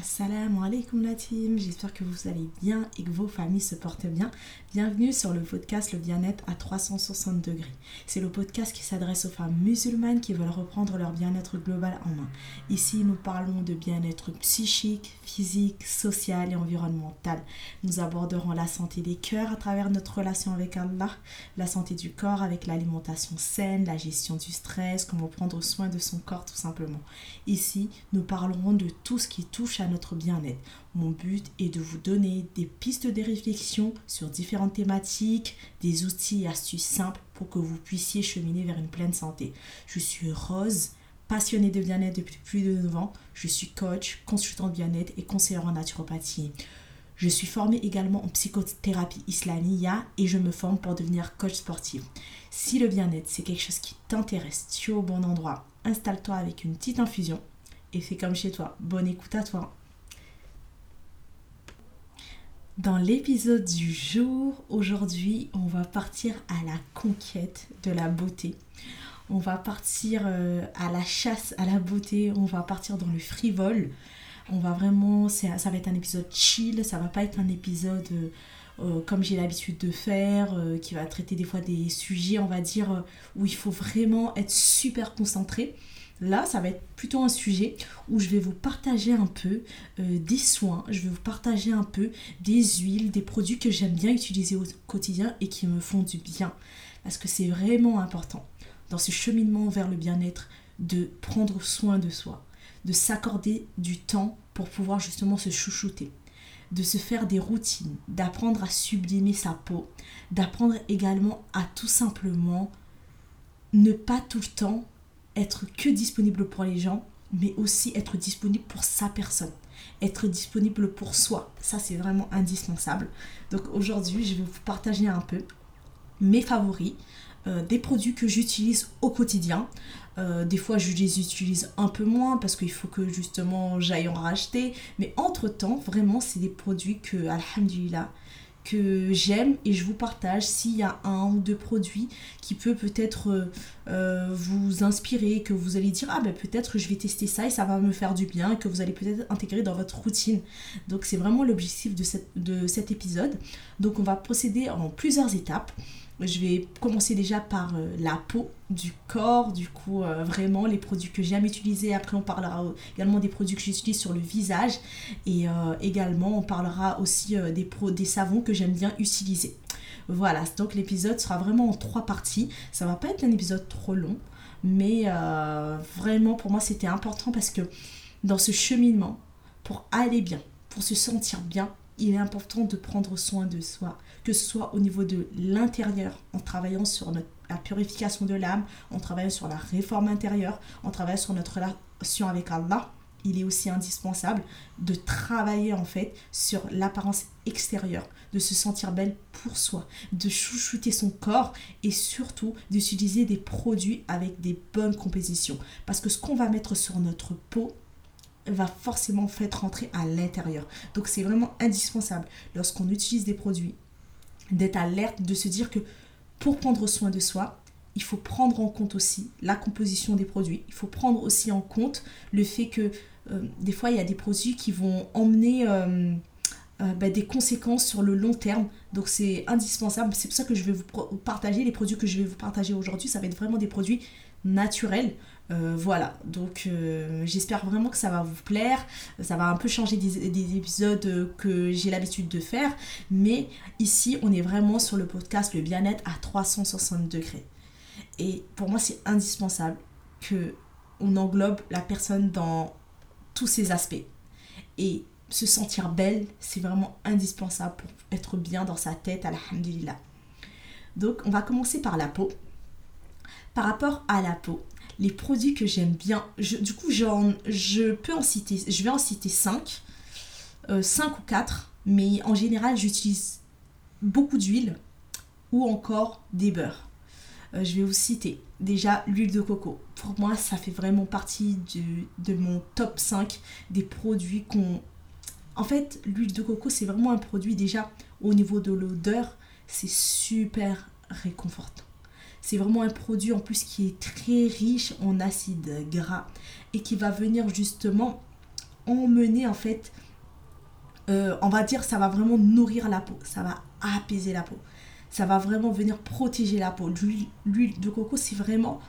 Assalamu alaikum la team, j'espère que vous allez bien et que vos familles se portent bien. Bienvenue sur le podcast Le bien-être à 360 degrés. C'est le podcast qui s'adresse aux femmes musulmanes qui veulent reprendre leur bien-être global en main. Ici, nous parlons de bien-être psychique, physique, social et environnemental. Nous aborderons la santé des cœurs à travers notre relation avec Allah, la santé du corps avec l'alimentation saine, la gestion du stress, comment prendre soin de son corps tout simplement. Ici, nous parlerons de tout ce qui touche à notre bien-être. Mon but est de vous donner des pistes de réflexion sur différentes thématiques, des outils et astuces simples pour que vous puissiez cheminer vers une pleine santé. Je suis Rose, passionnée de bien-être depuis plus de 9 ans. Je suis coach, consultant de bien-être et conseillère en naturopathie. Je suis formée également en psychothérapie islamia et je me forme pour devenir coach sportif. Si le bien-être c'est quelque chose qui t'intéresse, tu es au bon endroit. Installe-toi avec une petite infusion et fais comme chez toi. Bonne écoute à toi. Dans l'épisode du jour, aujourd'hui, on va partir à la conquête de la beauté. On va partir euh, à la chasse à la beauté, on va partir dans le frivole. On va vraiment, ça va être un épisode chill, ça va pas être un épisode euh, euh, comme j'ai l'habitude de faire, qui va traiter des fois des sujets, on va dire, où il faut vraiment être super concentré. Là, ça va être plutôt un sujet où je vais vous partager un peu euh, des soins, je vais vous partager un peu des huiles, des produits que j'aime bien utiliser au quotidien et qui me font du bien. Parce que c'est vraiment important dans ce cheminement vers le bien-être de prendre soin de soi, de s'accorder du temps pour pouvoir justement se chouchouter, de se faire des routines, d'apprendre à sublimer sa peau, d'apprendre également à tout simplement ne pas tout le temps être que disponible pour les gens, mais aussi être disponible pour sa personne, être disponible pour soi. Ça, c'est vraiment indispensable. Donc aujourd'hui, je vais vous partager un peu mes favoris, euh, des produits que j'utilise au quotidien. Euh, des fois, je les utilise un peu moins parce qu'il faut que justement j'aille en racheter. Mais entre-temps, vraiment, c'est des produits que, alhamdulillah, que j'aime et je vous partage s'il y a un ou deux produits qui peut peut-être euh, euh, vous inspirer, que vous allez dire ah ben peut-être je vais tester ça et ça va me faire du bien, que vous allez peut-être intégrer dans votre routine. Donc c'est vraiment l'objectif de, de cet épisode. Donc on va procéder en plusieurs étapes. Je vais commencer déjà par euh, la peau du corps, du coup euh, vraiment les produits que j'aime utiliser. Après on parlera également des produits que j'utilise sur le visage et euh, également on parlera aussi des, des savons que j'aime bien utiliser. Voilà, donc l'épisode sera vraiment en trois parties. Ça va pas être un épisode trop long, mais vraiment pour moi c'était important parce que dans ce cheminement, pour aller bien, pour se sentir bien, il est important de prendre soin de soi, que ce soit au niveau de l'intérieur, en travaillant sur la purification de l'âme, en travaillant sur la réforme intérieure, en travaillant sur notre relation avec Allah. Il est aussi indispensable de travailler en fait sur l'apparence extérieure, de se sentir belle pour soi, de chouchouter son corps et surtout d'utiliser des produits avec des bonnes compositions. Parce que ce qu'on va mettre sur notre peau, va forcément faire rentrer à l'intérieur. Donc c'est vraiment indispensable lorsqu'on utilise des produits d'être alerte, de se dire que pour prendre soin de soi, il faut prendre en compte aussi la composition des produits. Il faut prendre aussi en compte le fait que euh, des fois il y a des produits qui vont emmener euh, euh, bah, des conséquences sur le long terme. Donc c'est indispensable. C'est pour ça que je vais vous partager les produits que je vais vous partager aujourd'hui. Ça va être vraiment des produits naturels. Euh, voilà, donc euh, j'espère vraiment que ça va vous plaire. Ça va un peu changer des, épisodes que j'ai l'habitude de faire. Mais ici, on est vraiment sur le podcast Le bien-être à 360 degrés. Et pour moi, c'est indispensable que on englobe la personne dans tous ses aspects. Et se sentir belle, c'est vraiment indispensable pour être bien dans sa tête, alhamdulillah. Donc, on va commencer par la peau. Par rapport à la peau, les produits que j'aime bien, du coup, je peux en citer, je vais en citer 5, 5 euh, ou 4, mais en général, j'utilise beaucoup d'huile ou encore des beurres. Euh, je vais vous citer déjà l'huile de coco. Pour moi, ça fait vraiment partie de mon top 5 des produits qu'on... En fait, l'huile de coco, c'est vraiment un produit déjà au niveau de l'odeur, c'est super réconfortant. C'est vraiment un produit en plus qui est très riche en acides gras et qui va venir justement emmener en fait, euh, on va dire, ça va vraiment nourrir la peau, ça va apaiser la peau, ça va vraiment venir protéger la peau. L'huile de coco, c'est vraiment,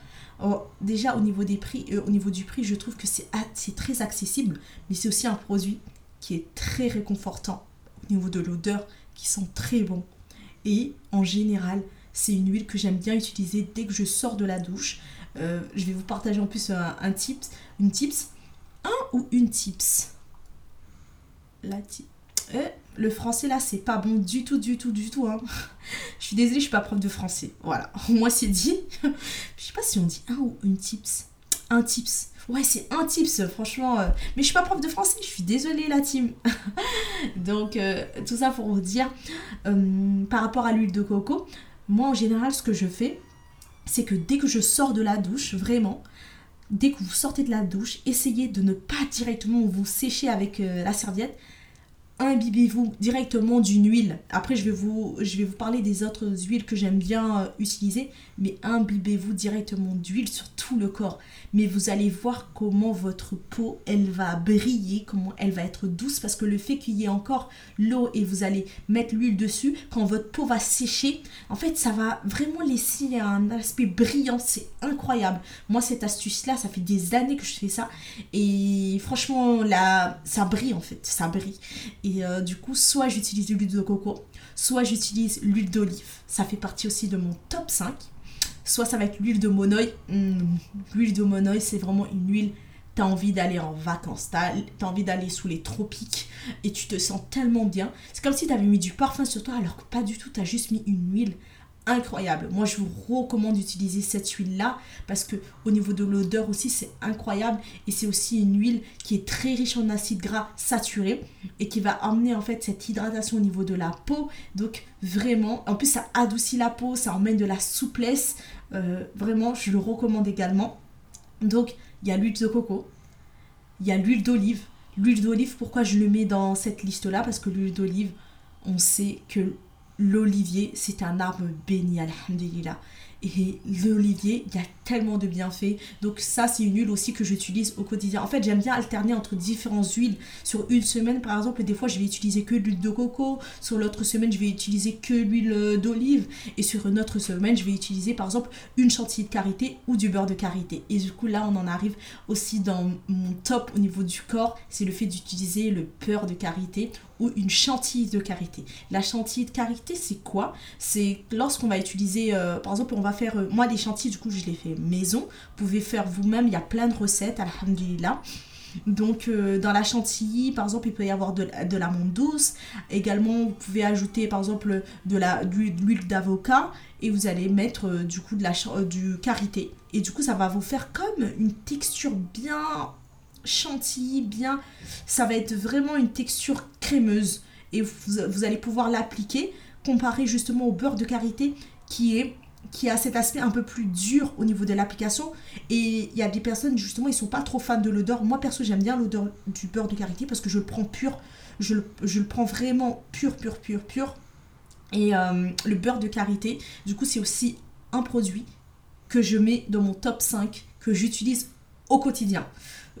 oh, déjà au niveau des prix, euh, au niveau du prix, je trouve que c'est très accessible, mais c'est aussi un produit qui est très réconfortant au niveau de l'odeur, qui sent très bon. Et en général, c'est une huile que j'aime bien utiliser dès que je sors de la douche. Euh, je vais vous partager en plus un, tips, une tips, un ou une tips. La euh, le français là, c'est pas bon du tout, du tout, du tout. Hein. je suis désolée, je suis pas prof de français. Voilà, moi c'est dit. je sais pas si on dit un ou une tips. Un tips. Ouais, c'est un tips, franchement. Euh, mais je suis pas prof de français, je suis désolée, la team. Donc, tout ça pour vous dire, par rapport à l'huile de coco, moi, en général, ce que je fais, c'est que dès que je sors de la douche, vraiment, dès que vous sortez de la douche, essayez de ne pas directement vous sécher avec euh, la serviette, imbibez-vous directement d'une huile. Après, je vais, vous, parler des autres huiles que j'aime bien euh, utiliser, mais imbibez-vous directement d'huile sur tout le corps. Mais vous allez voir comment votre peau, elle va briller, comment elle va être douce, parce que le fait qu'il y ait encore l'eau et vous allez mettre l'huile dessus, quand votre peau va sécher, en fait, ça va vraiment laisser un aspect brillant. C'est incroyable. Moi, cette astuce-là, ça fait des années que je fais ça. Et franchement, là, ça brille en fait. Ça brille. Euh, du coup, soit j'utilise l'huile de coco, soit j'utilise l'huile d'olive. Ça fait partie aussi de mon top 5. Soit ça va être l'huile de monoï. Hmm, l'huile de monoï, c'est vraiment une huile t'as envie d'aller en vacances, t'as as envie d'aller sous les tropiques et tu te sens tellement bien. C'est comme si tu avais mis du parfum sur toi alors que pas du tout, tu as juste mis une huile incroyable. Moi, je vous recommande d'utiliser cette huile-là parce que au niveau de l'odeur aussi, c'est incroyable et c'est aussi une huile qui est très riche en acides gras saturés et qui va amener en fait cette hydratation au niveau de la peau. Donc vraiment, en plus ça adoucit la peau, ça emmène de la souplesse. Euh, vraiment, je le recommande également. Donc, il y a l'huile de coco, il y a l'huile d'olive. L'huile d'olive, pourquoi je le mets dans cette liste-là? Parce que l'huile d'olive, on sait que l'olivier, c'est un arbre béni, alhamdulillah. Et l'olivier, il y a tellement de bienfaits. Donc ça, c'est une huile aussi que j'utilise au quotidien. En fait, j'aime bien alterner entre différentes huiles. Sur une semaine, par exemple, des fois, je vais utiliser que l'huile de coco. Sur l'autre semaine, je vais utiliser que l'huile euh, d'olive. Et sur une autre semaine, je vais utiliser, par exemple, une chantilly de karité ou du beurre de karité. Et du coup, là, on en arrive aussi dans mon top au niveau du corps. C'est le fait d'utiliser le beurre de karité une chantilly de karité. La chantilly de karité, c'est quoi? C'est lorsqu'on va utiliser, euh, par exemple, on va faire, euh, moi les chantilly, du coup, je les fais maison. Vous pouvez faire vous-même, il y a plein de recettes, alhamdulillah. Donc euh, dans la chantilly, par exemple, il peut y avoir de, de l'amande douce. Également, vous pouvez ajouter par exemple de l'huile d'avocat et vous allez mettre du coup de la, du karité. Et du coup, ça va vous faire comme une texture bien chantilly, bien. Ça va être vraiment une texture crémeuse. Et vous, allez pouvoir l'appliquer comparé justement au beurre de karité qui est qui a cet aspect un peu plus dur au niveau de l'application. Et il y a des personnes justement ils sont pas trop fans de l'odeur. Moi perso j'aime bien l'odeur du beurre de karité parce que je le prends pur. Je le, je le prends vraiment pur pur pur pur. Et euh, le beurre de karité du coup c'est aussi un produit que je mets dans mon top 5 que j'utilise au quotidien.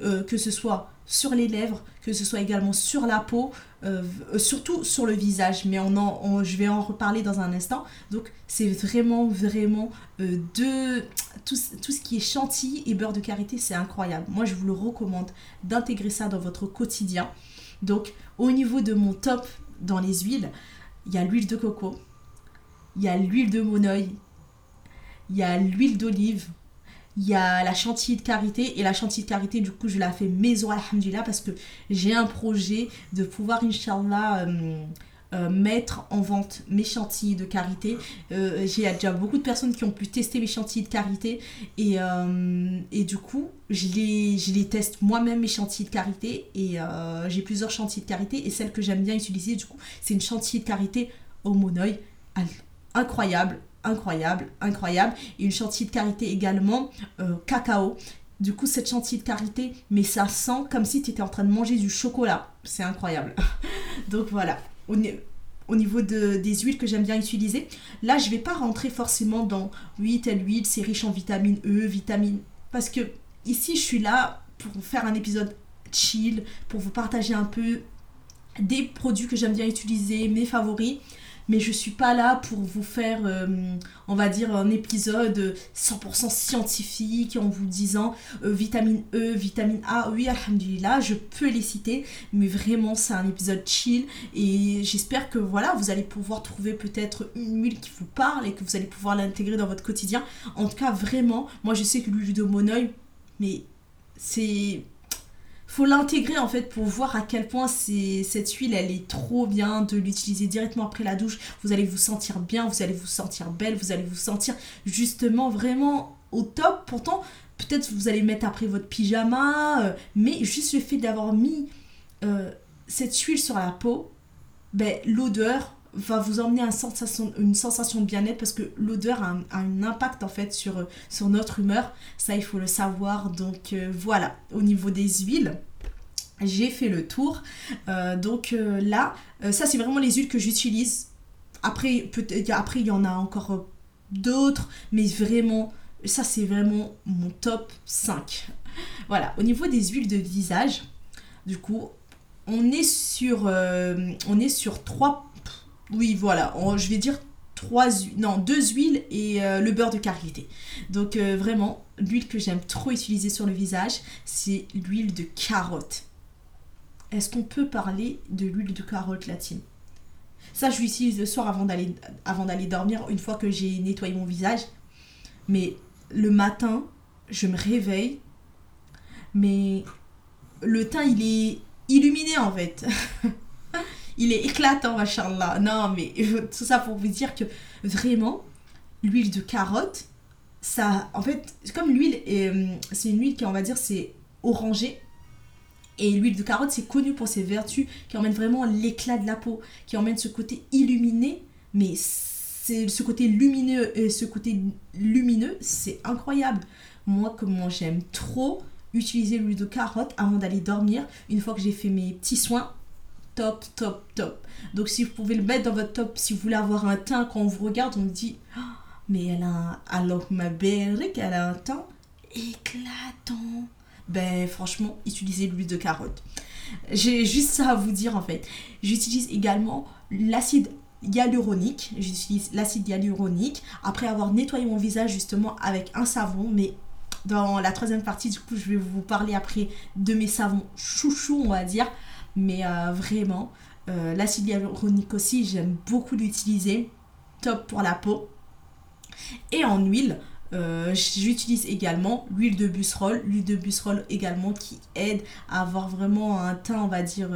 Euh, que ce soit sur les lèvres, que ce soit également sur la peau, euh, surtout sur le visage, mais je vais en reparler dans un instant. Donc c'est vraiment, vraiment euh, de tout, tout, ce qui est chantilly et beurre de karité, c'est incroyable. Moi, je vous le recommande d'intégrer ça dans votre quotidien. Donc au niveau de mon top dans les huiles, il y a l'huile de coco, il y a l'huile de monoeil, il y a l'huile d'olive, il y a la chantilly de karité et la chantilly de karité du coup je la fais maison alhamdulillah parce que j'ai un projet de pouvoir inshallah euh, euh, mettre en vente mes chantilly de karité. Euh, j'ai déjà beaucoup de personnes qui ont pu tester mes chantilly de karité et, du coup je les, je les teste moi-même mes chantilly de karité et j'ai plusieurs chantilly de karité et celle que j'aime bien utiliser du coup c'est une chantilly de karité au monoeil incroyable incroyable, incroyable. Et une chantilly de karité également, euh, cacao. Du coup, cette chantilly de karité, mais ça sent comme si tu étais en train de manger du chocolat. C'est incroyable. Donc voilà, au, au niveau de, des huiles que j'aime bien utiliser. Là, je vais pas rentrer forcément dans oui, telle huile, c'est riche en vitamine E, vitamine. Parce que ici, je suis là pour faire un épisode chill, pour vous partager un peu des produits que j'aime bien utiliser, mes favoris mais je suis pas là pour vous faire, euh, on va dire, un épisode 100% scientifique en vous disant euh, vitamine E, vitamine A. Oui, alhamdulillah, je peux les citer, mais vraiment, c'est un épisode chill et j'espère que voilà, vous allez pouvoir trouver peut-être une huile qui vous parle et que vous allez pouvoir l'intégrer dans votre quotidien. En tout cas, vraiment, moi je sais que l'huile de monoeil, mais c'est faut l'intégrer en fait pour voir à quel point cette huile elle est trop bien de l'utiliser directement après la douche. Vous allez vous sentir bien, vous allez vous sentir belle, vous allez vous sentir justement vraiment au top. Pourtant, peut-être vous allez mettre après votre pyjama, euh, mais juste le fait d'avoir mis euh, cette huile sur la peau, ben, l'odeur va vous emmener une sensation, de bien-être parce que l'odeur a, un impact en fait sur, sur notre humeur. Ça, il faut le savoir. Donc euh, voilà, au niveau des huiles, j'ai fait le tour. Euh, donc euh, là, ça c'est vraiment les huiles que j'utilise. Après, peut après, il y en a encore d'autres, mais vraiment, ça c'est vraiment mon top 5. Voilà, au niveau des huiles de visage, du coup, on est sur, on est sur trois oui, voilà, je vais dire trois, non, deux huiles et euh, le beurre de karité. Donc euh, vraiment, l'huile que j'aime trop utiliser sur le visage, c'est l'huile de carotte. Est-ce qu'on peut parler de l'huile de carotte latine? Ça, je l'utilise le soir avant d'aller, avant d'aller dormir, une fois que j'ai nettoyé mon visage. Mais le matin, je me réveille, mais le teint, il est illuminé en fait. il est éclatant, machallah. Non, mais tout ça pour vous dire que vraiment, l'huile de carotte, ça, en fait, comme l'huile, euh, c'est une huile qui, on va dire, c'est orangé. Et l'huile de carotte, c'est connu pour ses vertus qui emmènent vraiment l'éclat de la peau, qui emmènent ce côté illuminé, mais c'est ce côté lumineux, et ce côté lumineux, c'est incroyable. Moi, comment j'aime trop utiliser l'huile de carotte avant d'aller dormir, une fois que j'ai fait mes petits soins, top, top, top. Donc si vous pouvez le mettre dans votre top, si vous voulez avoir un teint, quand on vous regarde, on dit, oh, mais elle a un, alors ma belle, elle a un teint éclatant. Ben franchement, utilisez l'huile de carotte. J'ai juste ça à vous dire en fait. J'utilise également l'acide hyaluronique. J'utilise l'acide hyaluronique après avoir nettoyé mon visage justement avec un savon, mais dans la troisième partie, du coup, je vais vous parler après de mes savons chouchou, on va dire. Mais euh, vraiment, euh, l'acide hyaluronique aussi, j'aime beaucoup l'utiliser. Top pour la peau. Et en huile, euh, j'utilise également l'huile de busserole. L'huile de busserole également qui aide à avoir vraiment un teint, on va dire,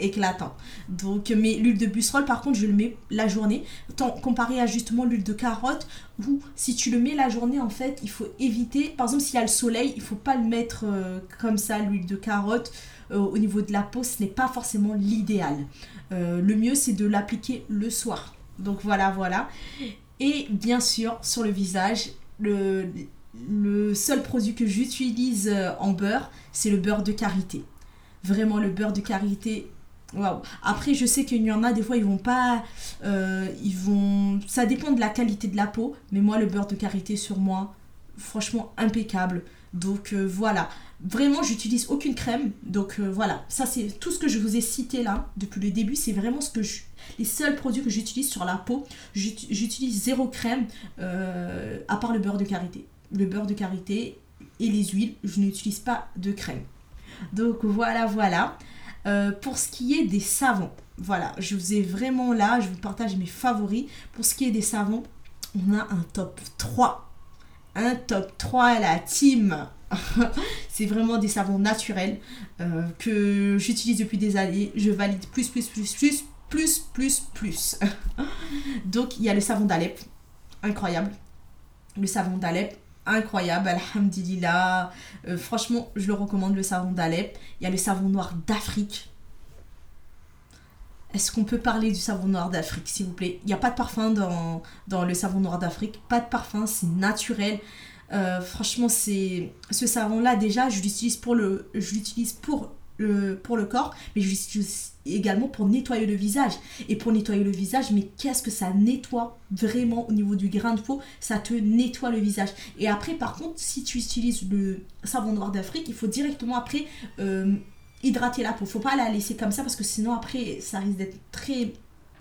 éclatant. Donc, mais l'huile de busserole, par contre, je le mets la journée. Tant, comparé à justement l'huile de carotte, où si tu le mets la journée, en fait, il faut éviter. Par exemple, s'il y a le soleil, il faut pas le mettre comme ça, l'huile de carotte. Euh, au niveau de la peau, ce n'est pas forcément l'idéal. Euh, le mieux, c'est de l'appliquer le soir. Donc voilà, voilà. Et bien sûr, sur le visage, le, le seul produit que j'utilise euh, en beurre, c'est le beurre de karité. Vraiment, le beurre de karité, Waouh. Après, je sais qu'il y en a des fois, ils vont pas. ils vont. Ça dépend de la qualité de la peau. Mais moi, le beurre de karité sur moi, franchement, impeccable. Donc voilà. Vraiment, j'utilise aucune crème. Donc euh, voilà, ça c'est tout ce que je vous ai cité là depuis le début. C'est vraiment ce que je, les seuls produits que j'utilise sur la peau. J'utilise zéro crème euh, à part le beurre de karité. Le beurre de karité et les huiles, je n'utilise pas de crème. Donc voilà, voilà. Euh, pour ce qui est des savons, voilà, je vous ai vraiment là, je vous partage mes favoris. Pour ce qui est des savons, on a un top 3. Un top 3 à la team c'est vraiment des savons naturels euh, que j'utilise depuis des années. Je valide plus, plus, plus, plus, plus, plus, plus. Donc, il y a le savon d'Alep, incroyable. Le savon d'Alep, incroyable, alhamdulillah. Euh, franchement, je le recommande, le savon d'Alep. Il y a le savon noir d'Afrique. Est-ce qu'on peut parler du savon noir d'Afrique, s'il vous plaît? Il n'y a pas de parfum dans, le savon noir d'Afrique. Pas de parfum, c'est naturel. Euh, franchement, c'est ce savon-là déjà, je l'utilise pour le, je l'utilise pour pour le corps, mais je l'utilise également pour nettoyer le visage. Et pour nettoyer le visage, mais qu'est-ce que ça nettoie vraiment au niveau du grain de peau? Ça te nettoie le visage. Et après, par contre, si tu utilises le savon noir d'Afrique, il faut directement après euh, hydrater la peau. Faut pas la laisser comme ça parce que sinon après, ça risque d'être très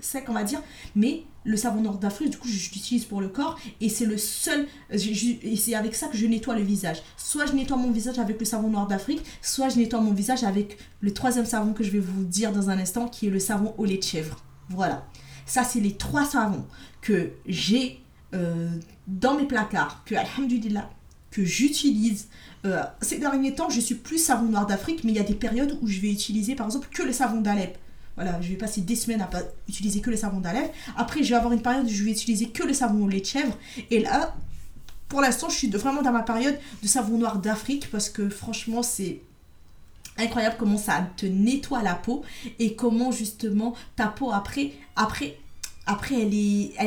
sec, on va dire. Mais le savon nord d'Afrique, du coup, je, l'utilise pour le corps et c'est le seul. et c'est avec ça que je nettoie le visage. Soit je nettoie mon visage avec le savon noir d'Afrique, soit je nettoie mon visage avec le troisième savon que je vais vous dire dans un instant, qui est le savon au lait de chèvre. Voilà. Ça, c'est les trois savons que j'ai euh, dans mes placards, que, alhamdulillah, que j'utilise. Euh, ces derniers temps, je suis plus savon noir d'Afrique, mais il y a des périodes où je vais utiliser, par exemple, que le savon d'Alep. Voilà, je vais passer des semaines à pas utiliser que le savon d'Alep. Après, je vais avoir une période où je vais utiliser que le savon au lait de chèvre. Et là, pour l'instant, je suis vraiment dans ma période de savon noir d'Afrique parce que franchement, c'est incroyable comment ça te nettoie la peau et comment justement ta peau après, après, après elle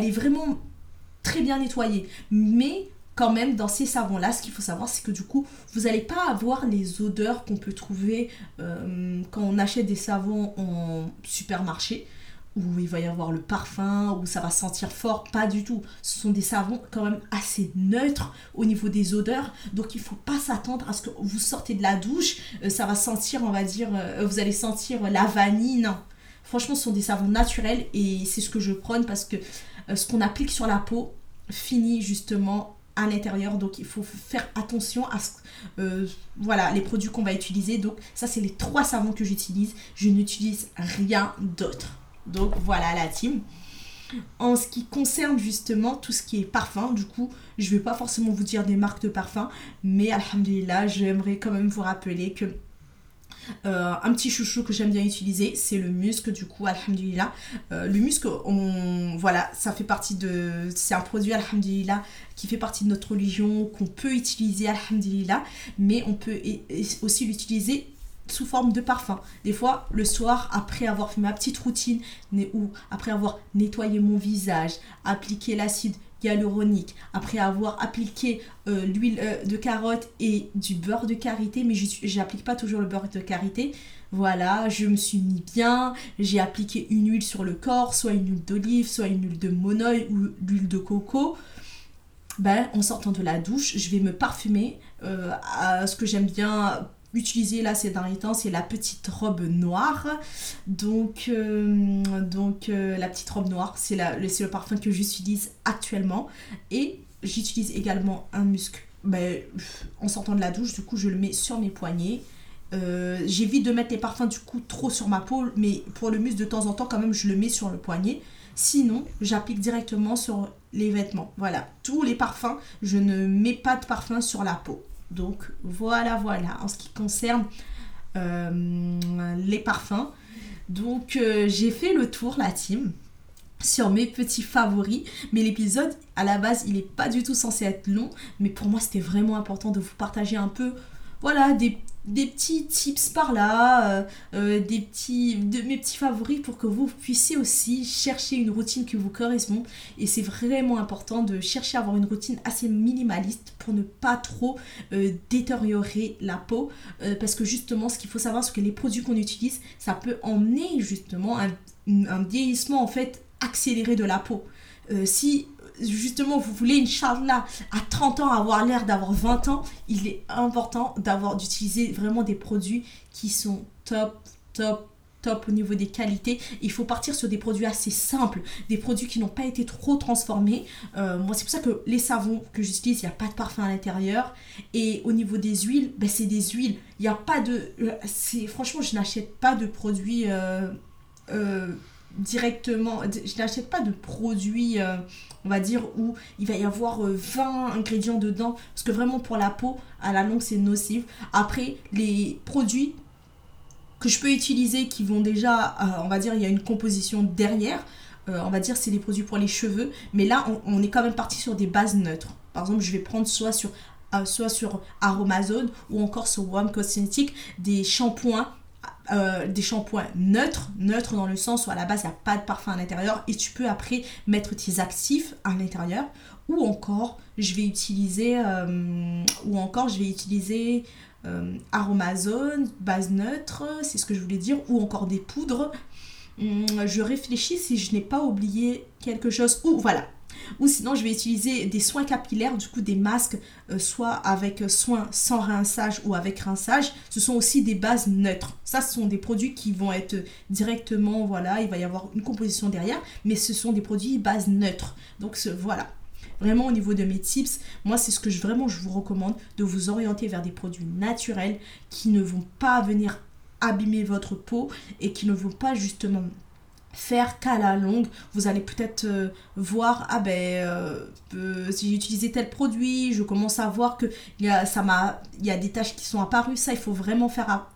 est vraiment très bien nettoyée. Mais quand même dans ces savons-là, ce qu'il faut savoir, c'est que du coup, vous n'allez pas avoir les odeurs qu'on peut trouver euh, quand on achète des savons en supermarché, où il va y avoir le parfum, où ça va sentir fort. Pas du tout. Ce sont des savons quand même assez neutres au niveau des odeurs, donc il faut pas s'attendre à ce que vous sortez de la douche, euh, ça va sentir, on va dire, euh, vous allez sentir la vanille. Non. Franchement, ce sont des savons naturels et c'est ce que je prône parce que ce qu'on applique sur la peau finit justement à l'intérieur. Donc il faut faire attention à ce, euh, voilà, les produits qu'on va utiliser. Donc ça, c'est les trois savons que j'utilise. Je n'utilise rien d'autre. Donc voilà la team. En ce qui concerne justement tout ce qui est parfum, du coup, je vais pas forcément vous dire des marques de parfum, mais alhamdulillah, j'aimerais quand même vous rappeler que euh, un petit chouchou que j'aime bien utiliser, c'est le musc, du coup, alhamdulillah. Euh, le musc, on, voilà, ça fait partie de. C'est un produit, alhamdulillah, qui fait partie de notre religion, qu'on peut utiliser, alhamdulillah, mais on peut aussi l'utiliser sous forme de parfum. Des fois, le soir, après avoir fait ma petite routine, ou après avoir nettoyé mon visage, appliqué l'acide hyaluronique, après avoir appliqué euh, l'huile euh, de carotte et du beurre de karité, mais j'applique pas toujours le beurre de karité. Voilà, je me suis mis bien, j'ai appliqué une huile sur le corps, soit une huile d'olive, soit une huile de monoeil ou l'huile de coco. Ben, en sortant de la douche, je vais me parfumer euh, à ce que j'aime bien utilisé là ces derniers temps, c'est la petite robe noire. Donc, euh, donc euh, la petite robe noire, c'est le, le parfum que j'utilise actuellement. Et j'utilise également un musc ben, en sortant de la douche, du coup je le mets sur mes poignets. Euh, j'évite de mettre les parfums du coup trop sur ma peau, mais pour le musc de temps en temps quand même je le mets sur le poignet. Sinon, j'applique directement sur les vêtements. Voilà, tous les parfums, je ne mets pas de parfum sur la peau. Donc voilà, voilà, en ce qui concerne euh, les parfums. Donc euh, j'ai fait le tour, la team, sur mes petits favoris. Mais l'épisode, à la base, il n'est pas du tout censé être long. Mais pour moi, c'était vraiment important de vous partager un peu, voilà, des des petits tips par là, euh, euh, des petits, de mes petits favoris pour que vous puissiez aussi chercher une routine qui vous correspond. Et c'est vraiment important de chercher à avoir une routine assez minimaliste pour ne pas trop euh, détériorer la peau. parce que justement, ce qu'il faut savoir, c'est que les produits qu'on utilise, ça peut emmener justement un, un, vieillissement en fait accéléré de la peau. si justement vous voulez une là à 30 ans avoir l'air d'avoir 20 ans, il est important d'avoir d'utiliser vraiment des produits qui sont top, top, top au niveau des qualités. Il faut partir sur des produits assez simples, des produits qui n'ont pas été trop transformés. Euh, moi, c'est pour ça que les savons que j'utilise, il n'y a pas de parfum à l'intérieur. Et au niveau des huiles, ben, c'est des huiles. Il n'y a pas de... Euh, c'est Franchement, je n'achète pas de produits... Euh, directement, je n'achète pas de produits, euh, on va dire, où il va y avoir 20 euh, ingrédients dedans, parce que vraiment pour la peau, à la longue, c'est nocif. Après, les produits que je peux utiliser qui vont déjà, euh, on va dire, il y a une composition derrière, on va dire, c'est des produits pour les cheveux, mais là, on, est quand même parti sur des bases neutres. Par exemple, je vais prendre soit sur soit sur Aromazone ou encore sur One Cosmetic des shampoings euh, des shampoings neutres, neutres dans le sens où à la base il n'y a pas de parfum à l'intérieur et tu peux après mettre tes actifs à l'intérieur ou encore je vais utiliser euh, ou encore je vais utiliser euh, aromazone, base neutre, c'est ce que je voulais dire, ou encore des poudres. Hum, je réfléchis si je n'ai pas oublié quelque chose. Ou voilà, ou sinon, je vais utiliser des soins capillaires, du coup des masques, euh, soit avec soins sans rinçage ou avec rinçage. Ce sont aussi des bases neutres. Ça, ce sont des produits qui vont être directement, voilà, il va y avoir une composition derrière, mais ce sont des produits bases neutres. Donc voilà. Vraiment au niveau de mes tips, moi c'est ce que je, vraiment je vous recommande de vous orienter vers des produits naturels qui ne vont pas venir abîmer votre peau et qui ne vont pas justement faire qu'à la longue, vous allez peut-être euh, voir, ah ben, euh, euh, si j'ai utilisé tel produit, je commence à voir que y a, ça m'a, il y a des tâches qui sont apparues. Ça, il faut vraiment faire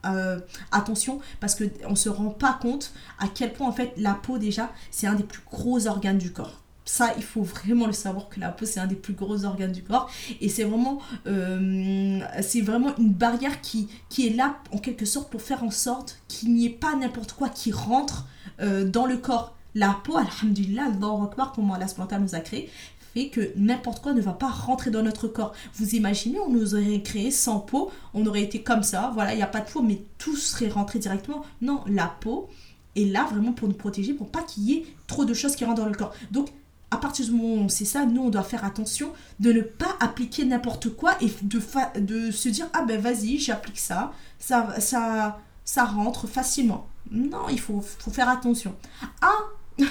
attention parce qu'on ne se rend pas compte à quel point, en fait, la peau, déjà, c'est un des plus gros organes du corps. Ça, il faut vraiment le savoir que la peau, c'est un des plus gros organes du corps. Et c'est vraiment, vraiment une barrière qui, qui est là, en quelque sorte, pour faire en sorte qu'il n'y ait pas n'importe quoi qui rentre euh, dans le corps. La peau, alhamdulillah, Allah comment Allah nous a créé, fait que n'importe quoi ne va pas rentrer dans notre corps. Vous imaginez, on nous aurait créé sans peau, on aurait été comme ça, voilà, il n'y a pas de peau, mais tout serait rentré directement. Non, la peau est là vraiment pour nous protéger, pour pas qu'il y ait trop de choses qui rentrent dans le corps. Donc, à partir du moment où on sait ça, nous, on doit faire attention de ne pas appliquer n'importe quoi et de, de se dire, ah ben vas-y, j'applique ça, ça, ça, ça rentre facilement. Non, il faut, faire attention. Ah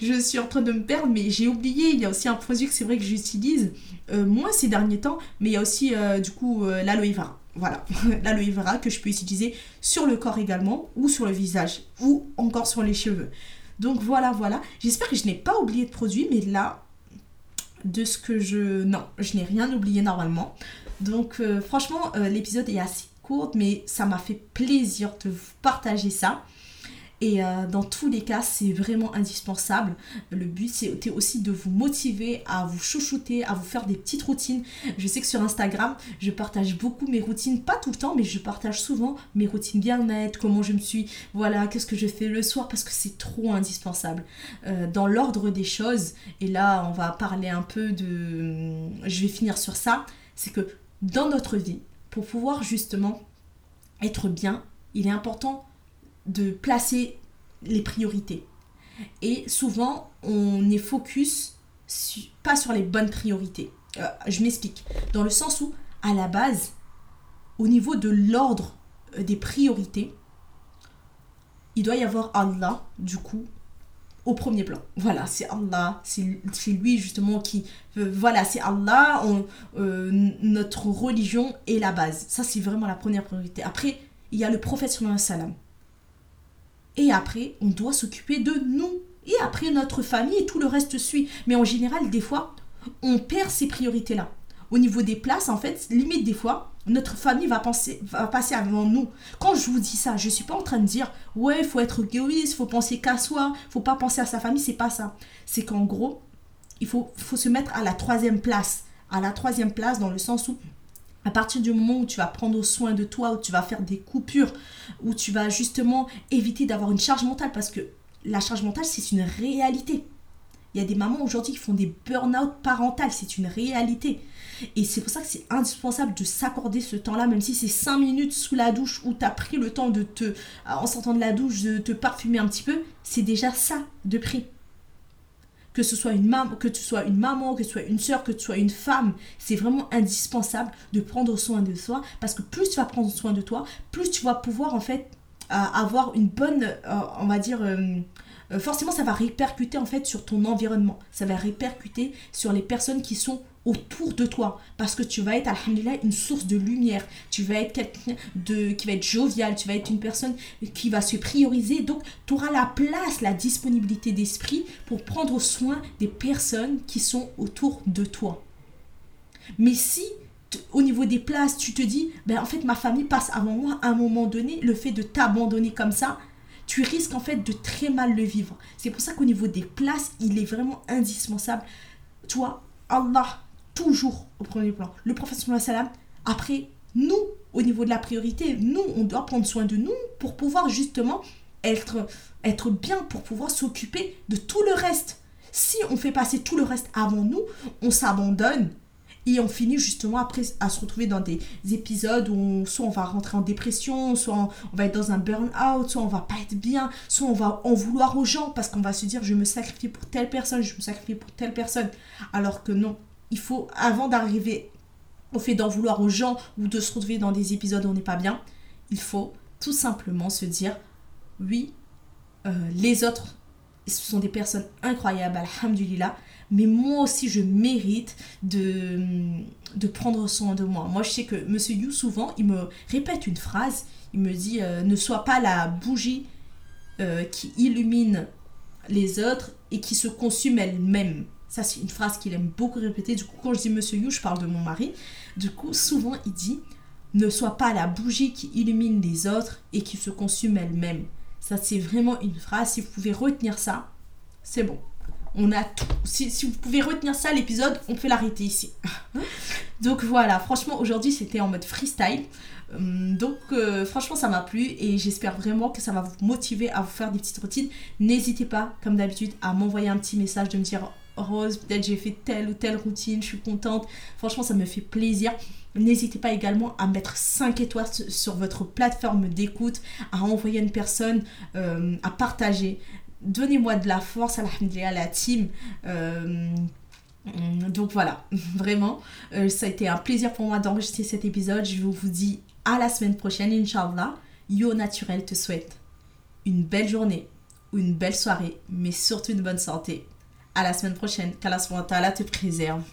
Je suis en train de me perdre, mais j'ai oublié, il y a aussi un produit que c'est vrai que j'utilise, euh, moins ces derniers temps, mais il y a aussi euh, du coup euh, l'aloe vera. Voilà, l'aloe vera que je peux utiliser sur le corps également, ou sur le visage, ou encore sur les cheveux. Donc voilà, voilà. J'espère que je n'ai pas oublié de produit, mais là, de ce que je... Non, je n'ai rien oublié normalement. Donc franchement, l'épisode est assez courte, mais ça m'a fait plaisir de vous partager ça. Et euh, dans tous les cas, c'est vraiment indispensable. Le but, c'est aussi de vous motiver à vous chouchouter, à vous faire des petites routines. Je sais que sur Instagram, je partage beaucoup mes routines, pas tout le temps, mais je partage souvent mes routines bien-être, comment je me suis, voilà, qu'est-ce que je fais le soir, parce que c'est trop indispensable. Euh, dans l'ordre des choses, et là, on va parler un peu de... Je vais finir sur ça, c'est que dans notre vie, pour pouvoir justement être bien, il est important de placer les priorités. Et souvent, on est focus pas sur les bonnes priorités. Euh, je m'explique. Dans le sens où, à la base, au niveau de l'ordre euh, des priorités, il doit y avoir Allah, du coup, au premier plan. Voilà, c'est Allah, c'est lui justement qui... Euh, voilà, c'est Allah, euh, notre religion est la base. Ça, c'est vraiment la première priorité. Après, il y a le prophète sallallahu salam. Et après, on doit s'occuper de nous. Et après, notre famille et tout le reste suit. Mais en général, des fois, on perd ces priorités-là. Au niveau des places, en fait, limite des fois, notre famille va, passer avant nous. Quand je vous dis ça, je ne suis pas en train de dire ouais, il faut être égoïste, faut penser qu'à soi, faut pas penser à sa famille, c'est pas ça. C'est qu'en gros, il faut, faut se mettre à la troisième place. À la troisième place, dans le sens où à partir du moment où tu vas prendre soin de toi, où tu vas faire des coupures, où tu vas justement éviter d'avoir une charge mentale, parce que la charge mentale, c'est une réalité. Il y a des mamans aujourd'hui qui font des burn-out parentales, c'est une réalité. Et c'est pour ça que c'est indispensable de s'accorder ce temps-là, même si c'est 5 minutes sous la douche où tu as pris le temps de te, en sortant de la douche, de te parfumer un petit peu, c'est déjà ça de prix. Que ce soit une maman, que tu sois une maman, que tu sois une soeur, que tu sois une femme, c'est vraiment indispensable de prendre soin de soi parce que plus tu vas prendre soin de toi, plus tu vas pouvoir en fait euh, avoir une bonne, euh, on va dire, euh, forcément ça va répercuter en fait sur ton environnement, ça va répercuter sur les personnes qui sont autour de toi. Parce que tu vas être alhamdulillah une source de lumière. Tu vas être quelqu'un de qui va être jovial. Tu vas être une personne qui va se prioriser. Donc tu auras la place la disponibilité d'esprit pour prendre soin des personnes qui sont autour de toi. Mais si au niveau des places tu te dis ben en fait ma famille passe avant moi à un moment donné le fait de t'abandonner comme ça tu risques en fait de très mal le vivre c'est pour ça qu'au niveau des places il est vraiment indispensable toi Allah toujours au premier plan. Le prophète après, nous, au niveau de la priorité, nous, on doit prendre soin de nous pour pouvoir justement être, être bien, pour pouvoir s'occuper de tout le reste. Si on fait passer tout le reste avant nous, on s'abandonne Et on finit justement après à se retrouver dans des épisodes où soit on va rentrer en dépression, soit on, va être dans un burn-out, soit on va pas être bien, soit on va en vouloir aux gens parce qu'on va se dire je me sacrifie pour telle personne, je me sacrifie pour telle personne. Alors que non, il faut, avant d'arriver au fait d'en vouloir aux gens ou de se retrouver dans des épisodes où on n'est pas bien, il faut tout simplement se dire oui, euh, les autres, ce sont des personnes incroyables, alhamdulillah, mais moi aussi je mérite de, de prendre soin de moi. Moi je sais que Monsieur You souvent il me répète une phrase, il me dit euh, ne sois pas la bougie euh, qui illumine les autres et qui se consume elle-même. Ça c'est une phrase qu'il aime beaucoup répéter. Du coup quand je dis Monsieur You je parle de mon mari. Du coup souvent il dit ne sois pas la bougie qui illumine les autres et qui se consume elle-même. Ça c'est vraiment une phrase, si vous pouvez retenir ça, c'est bon. On a tout. Si, vous pouvez retenir ça, l'épisode, on peut l'arrêter ici. donc voilà, franchement, aujourd'hui, c'était en mode freestyle. Hum, donc euh, franchement ça m'a plu et j'espère vraiment que ça va vous motiver à vous faire des petites routines. N'hésitez pas comme d'habitude à m'envoyer un petit message de me dire Rose peut-être j'ai fait telle ou telle routine, je suis contente. Franchement ça me fait plaisir. N'hésitez pas également à mettre 5 étoiles sur votre plateforme d'écoute, à envoyer une personne, euh, à partager donnez-moi de la force, à la team. Euh, donc voilà, vraiment, euh, ça a été un plaisir pour moi d'enregistrer cet épisode. Je vous dis à la semaine prochaine, Inch'Allah. Yo Naturel te souhaite une belle journée ou une belle soirée, mais surtout une bonne santé. À la semaine prochaine. Qu'Allah te préserve.